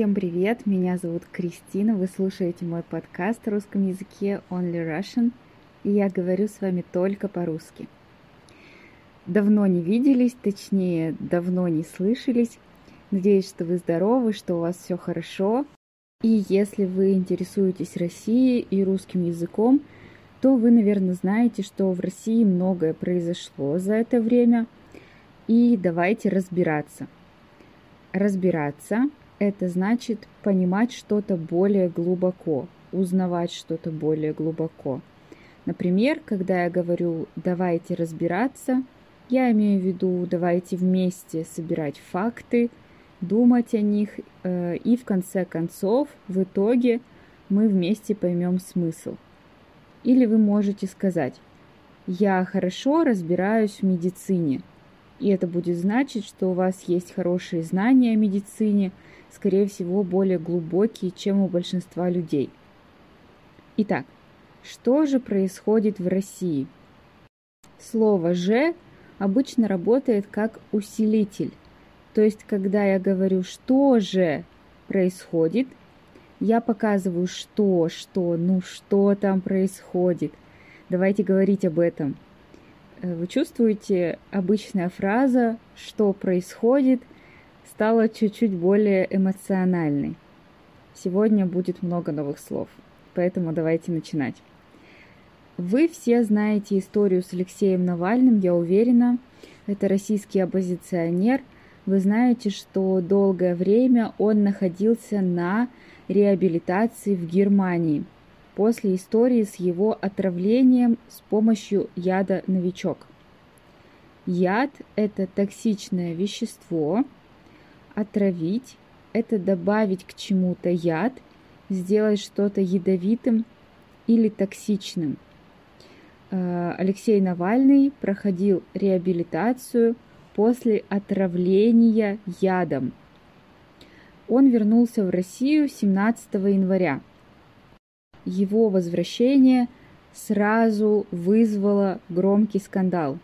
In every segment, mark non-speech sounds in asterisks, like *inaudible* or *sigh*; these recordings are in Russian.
Всем привет, меня зовут Кристина, вы слушаете мой подкаст о русском языке Only Russian, и я говорю с вами только по-русски. Давно не виделись, точнее, давно не слышались. Надеюсь, что вы здоровы, что у вас все хорошо. И если вы интересуетесь Россией и русским языком, то вы, наверное, знаете, что в России многое произошло за это время. И давайте разбираться. Разбираться – это значит понимать что-то более глубоко, узнавать что-то более глубоко. Например, когда я говорю «давайте разбираться», я имею в виду «давайте вместе собирать факты», думать о них, э, и в конце концов, в итоге, мы вместе поймем смысл. Или вы можете сказать «я хорошо разбираюсь в медицине», и это будет значить, что у вас есть хорошие знания о медицине, скорее всего, более глубокие, чем у большинства людей. Итак, что же происходит в России? Слово «же» обычно работает как усилитель. То есть, когда я говорю «что же происходит», я показываю что, что, ну что там происходит. Давайте говорить об этом. Э, вы чувствуете, обычная фраза «что происходит» стала чуть-чуть более эмоциональной. Сегодня будет много новых слов, поэтому давайте начинать. Вы все знаете историю с Алексеем Навальным, я уверена. Это российский оппозиционер. Вы знаете, что долгое время он находился на реабилитации в Германии после истории с его отравлением с помощью яда «Новичок». Яд – это токсичное вещество. Отравить – это добавить к чему-то яд, сделать что-то ядовитым или токсичным – Э, Алексей Навальный проходил реабилитацию после отравления ядом. Он вернулся в Россию 17 января. Его возвращение сразу вызвало громкий скандал.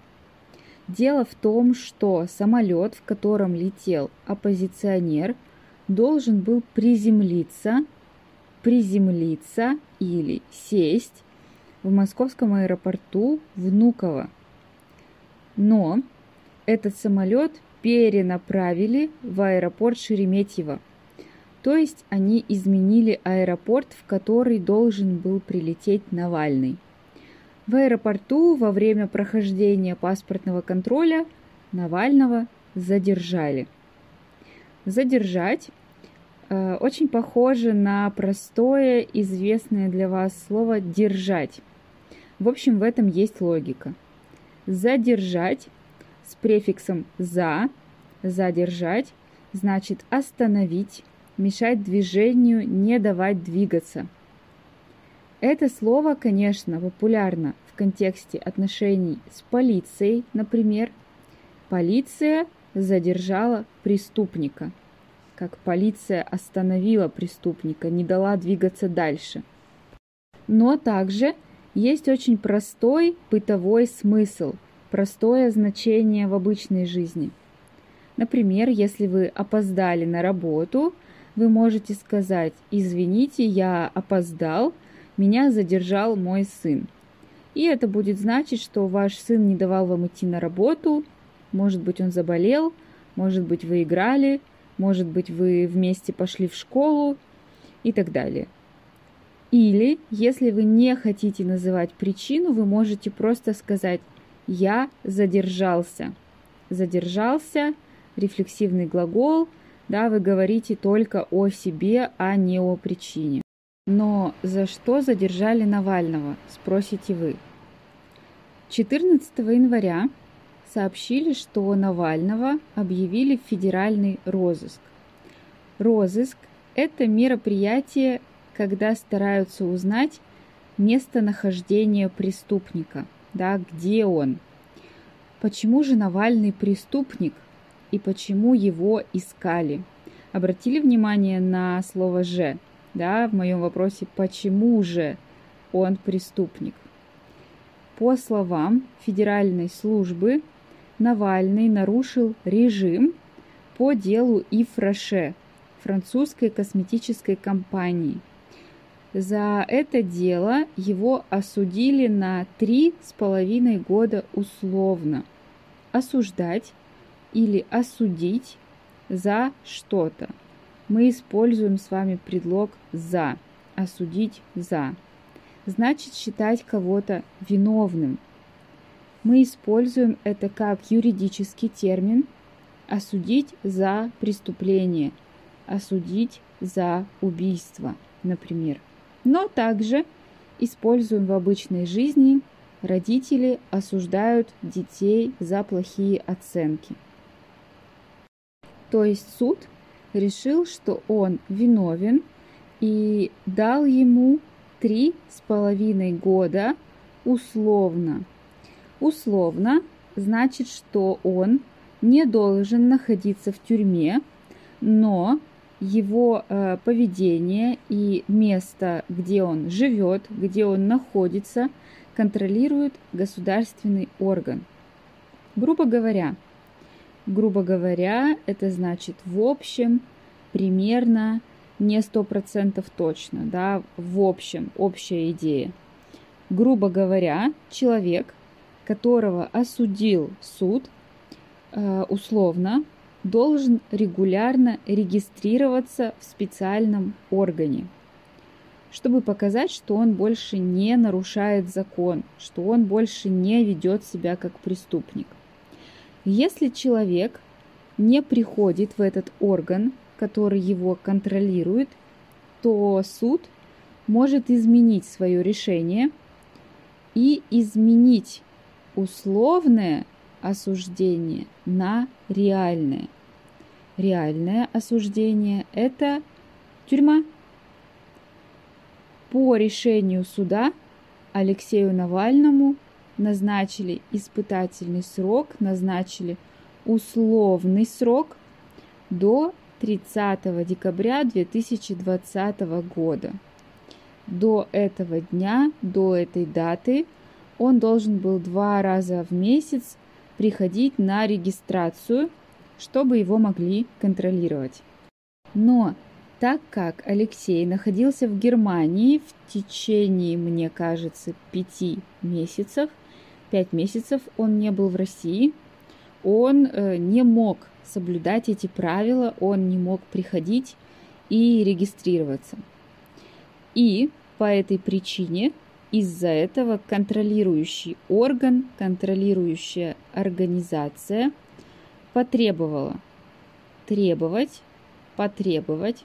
Дело в том, что самолет, в котором летел оппозиционер, должен был приземлиться, приземлиться или сесть в московском аэропорту Внуково. Но этот самолет перенаправили в аэропорт Шереметьево. То есть они изменили аэропорт, в который должен был прилететь Навальный. В аэропорту во время прохождения паспортного контроля Навального задержали. Задержать э, очень похоже на простое, известное для вас слово «держать». В общем, в этом есть логика. Задержать с префиксом «за», задержать, значит остановить, мешать движению, не давать двигаться. Это слово, конечно, популярно в контексте отношений с полицией, например. Полиция задержала преступника, как полиция остановила преступника, не дала двигаться дальше. Но также есть очень простой бытовой смысл, простое значение в обычной жизни. Например, если вы опоздали на работу, вы можете сказать «Извините, я опоздал, меня задержал мой сын». И это будет значить, что ваш сын не давал вам идти на работу, может быть, он заболел, может быть, вы играли, может быть, вы вместе пошли в школу и так далее. Или, если вы не хотите называть причину, вы можете просто сказать «я задержался». Задержался, рефлексивный глагол, да, вы говорите только о себе, а не о причине. Но за что задержали Навального, спросите вы. 14 января сообщили, что Навального объявили в федеральный розыск. Розыск – это мероприятие, когда стараются узнать местонахождение преступника, да, где он. Почему же Навальный преступник и почему его искали? Обратили внимание на слово «же», да, в моем вопросе «почему же он преступник?» По словам Федеральной службы, Навальный нарушил режим по делу Ифраше, французской косметической компании. За это дело его осудили на три с половиной года условно. Осуждать или осудить за что-то. Мы используем с вами предлог «за», осудить «за». Значит считать кого-то виновным. Мы используем это как юридический термин осудить за преступление, осудить за убийство, например. Но также используем в обычной жизни родители осуждают детей за плохие оценки. То есть суд решил, что он виновен и дал ему три с половиной года условно. Условно значит, что он не должен находиться в тюрьме, но его э, поведение и место, где он живет, где он находится, контролирует государственный орган. Грубо говоря, грубо говоря, это значит в общем, примерно, не сто процентов точно, да, в общем, общая идея. Грубо говоря, человек, которого осудил суд, э, условно, должен регулярно регистрироваться в специальном органе, чтобы показать, что он больше не нарушает закон, что он больше не ведет себя как преступник. Если человек не приходит в этот орган, который его контролирует, то суд может изменить свое решение и изменить условное осуждение на реальное. Реальное осуждение – это тюрьма. По решению суда Алексею Навальному назначили испытательный срок, назначили условный срок до 30 декабря 2020 года. До этого дня, до этой даты он должен был два раза в месяц приходить на регистрацию, чтобы его могли контролировать. Но так как Алексей находился в Германии в течение, мне кажется, пяти месяцев, пять месяцев он не был в России, он э, не мог соблюдать эти правила, он не мог приходить и регистрироваться. И по этой причине, из-за этого контролирующий орган, контролирующая организация потребовала требовать, потребовать,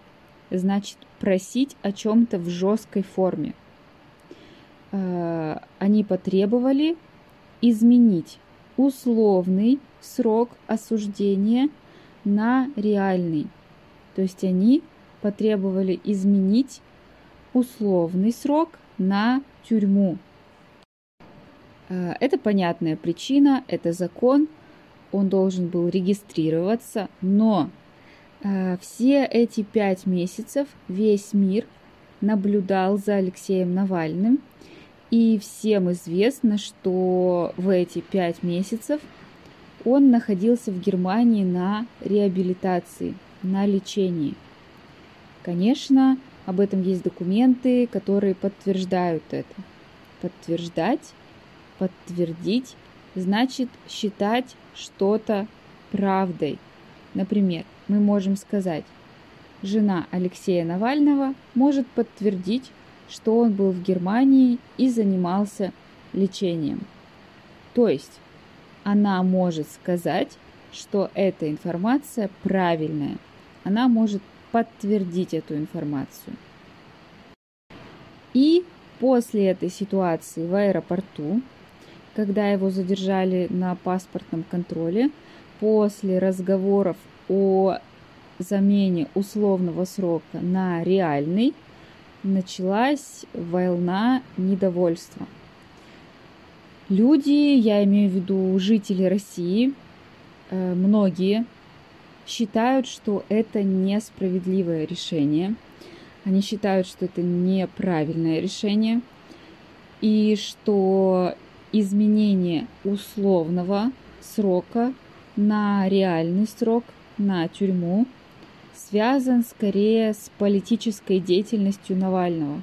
значит просить о чем-то в жесткой форме. А, они потребовали изменить условный срок осуждения на реальный. То есть они потребовали изменить условный срок на тюрьму. А, это понятная причина, это закон, он должен был регистрироваться, но а, все эти пять месяцев весь мир наблюдал за Алексеем Навальным, и всем известно, что в эти пять месяцев он находился в Германии на реабилитации, на лечении. Конечно, об этом есть документы, которые подтверждают это. Подтверждать, подтвердить, значит считать что-то правдой. Например, мы можем сказать, жена Алексея Навального может подтвердить, что он был в Германии и занимался лечением. То есть она может сказать, что эта информация правильная. Она может подтвердить эту информацию. И после этой ситуации в аэропорту, когда его задержали на паспортном контроле, после разговоров о замене условного срока на реальный, началась волна недовольства. Люди, я имею в виду жители России, э, многие считают, что это несправедливое решение. Они считают, что это неправильное решение и что изменение условного срока на реальный срок, на тюрьму, связан скорее с политической деятельностью Навального,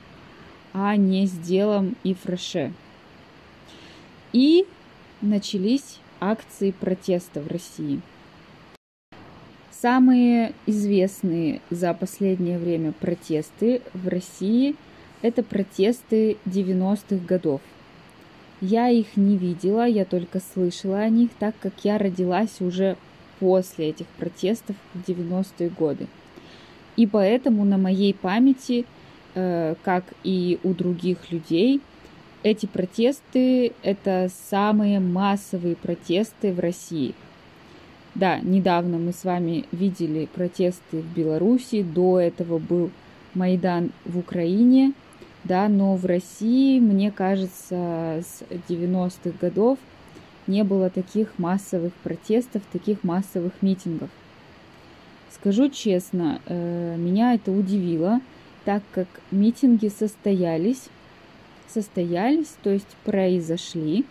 а не с делом Ифраше. И начались акции протеста в России. Самые известные за последнее время протесты в России – это протесты 90-х годов. Я их не видела, я только слышала о них, так как я родилась уже после этих протестов в 90-е годы. И поэтому на моей памяти, э, как и у других людей, эти протесты – это самые массовые протесты в России. Да, недавно мы с вами видели протесты в Беларуси, до этого был Майдан в Украине, да, но в России, мне кажется, с 90-х годов не было таких массовых протестов, таких массовых митингов. Скажу честно, э, меня это удивило, так как митинги состоялись, состоялись, то есть произошли.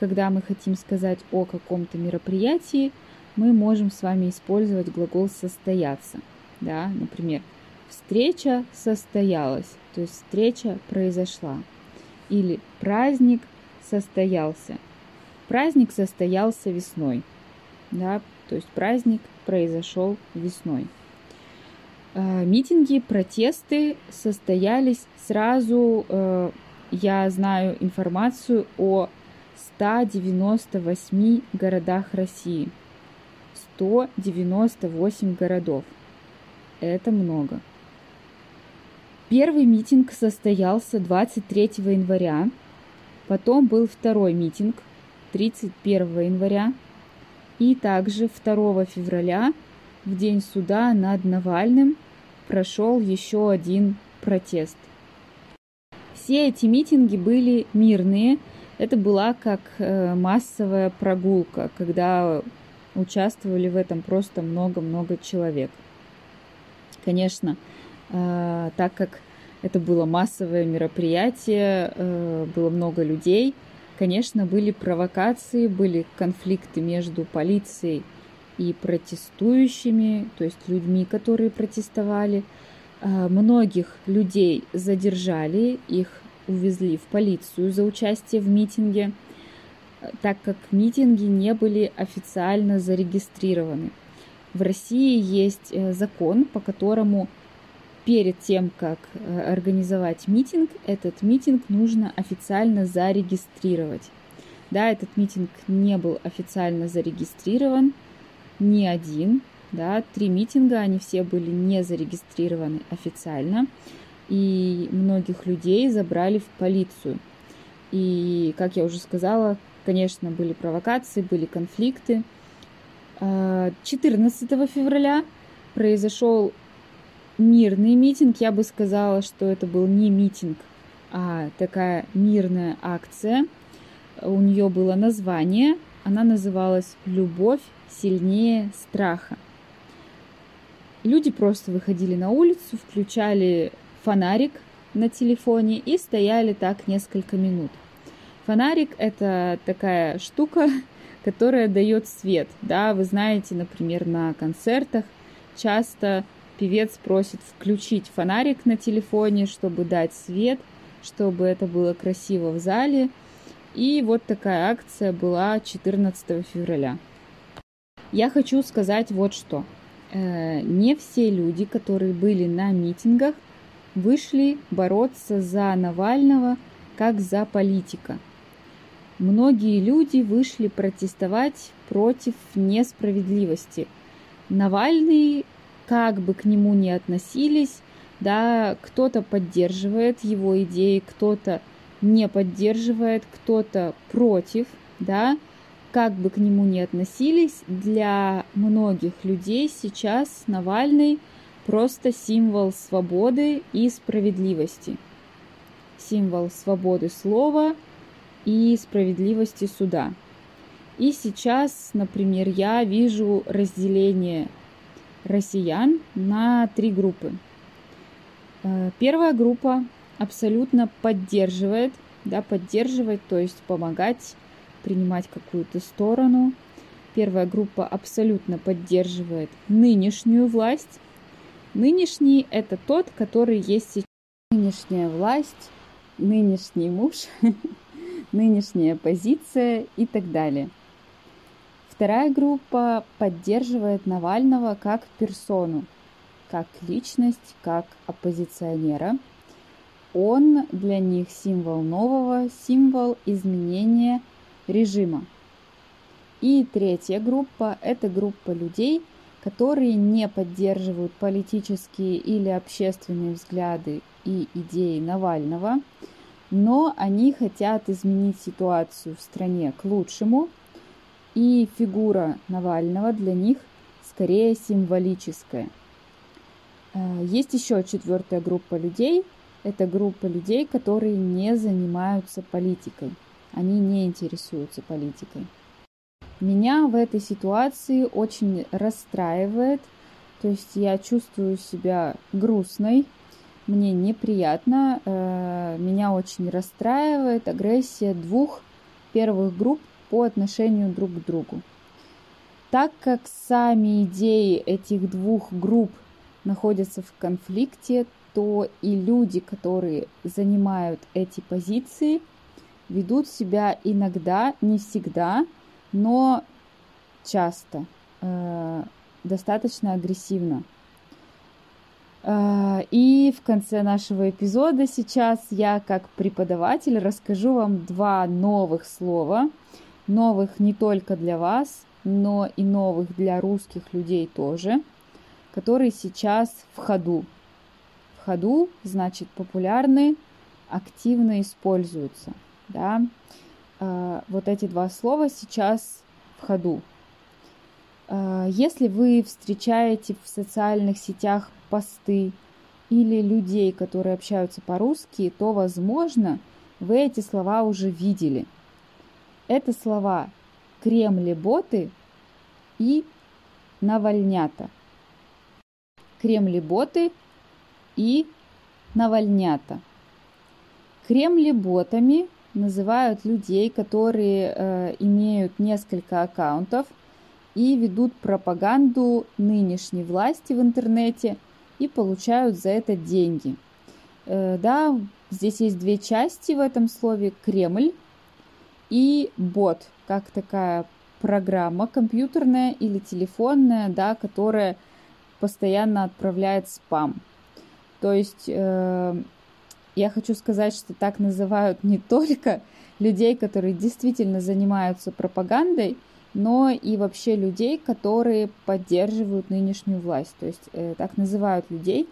Когда мы хотим сказать о каком-то мероприятии, мы можем с вами использовать глагол состояться. Да? Например, встреча состоялась, то есть встреча произошла. Или праздник состоялся. Праздник состоялся весной. Да? То есть праздник произошел весной. Э, митинги, протесты состоялись сразу, э, я знаю информацию о 198 городах России. 198 городов. Это много. Первый митинг состоялся 23 января, потом был второй митинг 31 января и также 2 февраля в день суда над Навальным прошел еще один протест. Все эти митинги были мирные. Это была как э, массовая прогулка, когда участвовали в этом просто много-много человек. Конечно, э, так как это было массовое мероприятие, э, было много людей, конечно, были провокации, были конфликты между полицией и протестующими, то есть людьми, которые протестовали. А, многих людей задержали, их увезли в полицию за участие в митинге, так как митинги не были официально зарегистрированы. В России есть э, закон, по которому перед тем, как э, организовать митинг, этот митинг нужно официально зарегистрировать. Да, этот митинг не был официально зарегистрирован, ни один, да, три митинга, они все были не зарегистрированы официально, и многих людей забрали в полицию. И, как я уже сказала, конечно, были провокации, были конфликты. 14 а, февраля произошел мирный митинг. Я бы сказала, что это был не митинг, а такая мирная акция. У нее было название. Она называлась «Любовь сильнее страха». Люди просто выходили на улицу, включали фонарик на телефоне и стояли так несколько минут. Фонарик – это такая штука, *laughs* которая дает свет. Да, вы знаете, например, на концертах часто певец просит включить фонарик на телефоне, чтобы дать свет, чтобы это было красиво в зале. И вот такая акция была 14 февраля. Я хочу сказать вот что. Э, не все люди, которые были на митингах, вышли бороться за Навального как за политика. Многие люди вышли протестовать против несправедливости. Навальный как бы к нему ни относились, да, кто-то поддерживает его идеи, кто-то не поддерживает, кто-то против, да, как бы к нему ни относились, для многих людей сейчас Навальный просто символ свободы и справедливости. Символ свободы слова и справедливости суда. И сейчас, например, я вижу разделение россиян на три группы. Э, первая группа абсолютно поддерживает, да, поддерживает, то есть помогать, принимать какую-то сторону. Первая группа абсолютно поддерживает нынешнюю власть, Нынешний – это тот, который есть сейчас. Нынешняя власть, нынешний муж, *laughs* нынешняя позиция и так далее. Вторая группа поддерживает Навального как персону, как личность, как оппозиционера. Он для них символ нового, символ изменения режима. И третья группа – это группа людей, которые не поддерживают политические или общественные взгляды и идеи Навального, но они хотят изменить ситуацию в стране к лучшему, и фигура Навального для них скорее символическая. Э, есть еще четвертая группа людей. Это группа людей, которые не занимаются политикой. Они не интересуются политикой. Меня в этой ситуации очень расстраивает, то есть я чувствую себя грустной, мне неприятно, э, меня очень расстраивает агрессия двух первых групп по отношению друг к другу. Так как сами идеи этих двух групп находятся в конфликте, то и люди, которые занимают эти позиции, ведут себя иногда, не всегда, но часто, э, достаточно агрессивно. Э, и в конце нашего эпизода сейчас я как преподаватель расскажу вам два новых слова, новых не только для вас, но и новых для русских людей тоже, которые сейчас в ходу. В ходу значит популярны, активно используются. Да? А, вот эти два слова сейчас в ходу. А, если вы встречаете в социальных сетях посты или людей, которые общаются по-русски, то, возможно, вы эти слова уже видели. Это слова кремли-боты и навальнята. Кремли-боты и навальнята. Кремли-ботами называют людей, которые э, имеют несколько аккаунтов и ведут пропаганду нынешней власти в интернете и получают за это деньги. Э, да, здесь есть две части в этом слове Кремль и бот, как такая программа компьютерная или телефонная, да, которая постоянно отправляет спам. То есть э, я хочу сказать, что так называют не только людей, которые действительно занимаются пропагандой, но и вообще людей, которые поддерживают нынешнюю власть. То есть э, так называют людей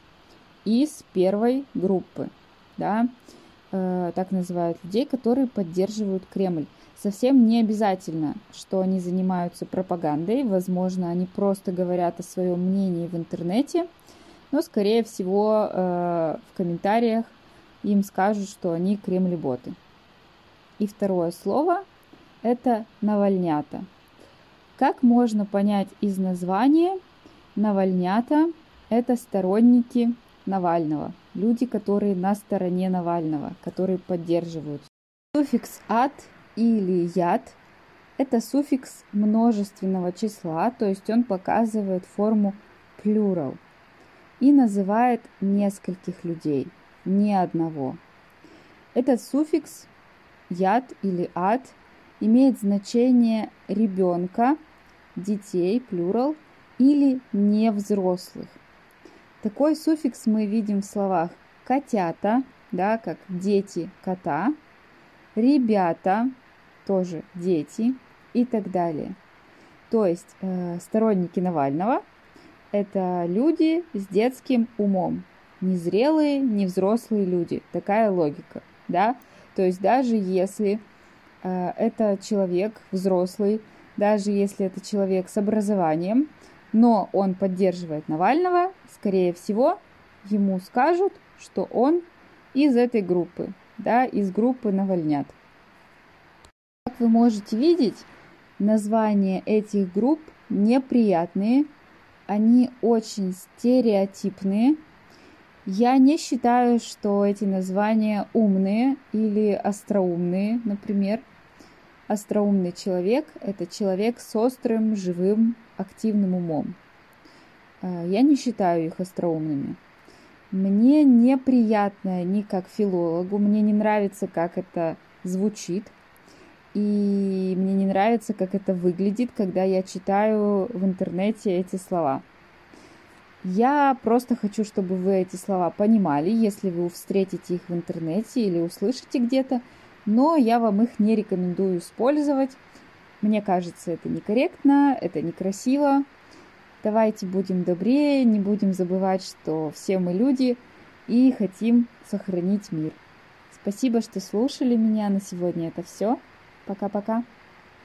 из первой группы, да, э, так называют людей, которые поддерживают Кремль. Совсем не обязательно, что они занимаются пропагандой, возможно, они просто говорят о своем мнении в интернете, но, скорее всего, э, в комментариях им скажут, что они кремлеботы. И второе слово – это навальнята. Как можно понять из названия, навальнята – это сторонники Навального, люди, которые на стороне Навального, которые поддерживают. Суффикс «ад» или «яд» – это суффикс множественного числа, то есть он показывает форму плюрал и называет нескольких людей – ни одного. Этот суффикс яд или ад имеет значение ребенка, детей, плюрал, или невзрослых. Такой суффикс мы видим в словах котята, да, как дети кота, ребята, тоже дети и так далее. То есть э, сторонники Навального – это люди с детским умом, незрелые, невзрослые люди. Такая логика, да? То есть даже если э, это человек взрослый, даже если это человек с образованием, но он поддерживает Навального, скорее всего, ему скажут, что он из этой группы, да, из группы Навальнят. Как вы можете видеть, названия этих групп неприятные, они очень стереотипные – я не считаю, что эти названия умные или остроумные, например. Остроумный человек – это человек с острым, живым, активным умом. Э, я не считаю их остроумными. Мне неприятно ни как филологу, мне не нравится, как это звучит, и мне не нравится, как это выглядит, когда я читаю в интернете эти слова. Я просто хочу, чтобы вы эти слова понимали, если вы встретите их в интернете или услышите где-то, но я вам их не рекомендую использовать. Мне кажется, это некорректно, это некрасиво. Давайте будем добрее, не будем забывать, что все мы люди и хотим сохранить мир. Спасибо, что слушали меня. На сегодня это все. Пока-пока.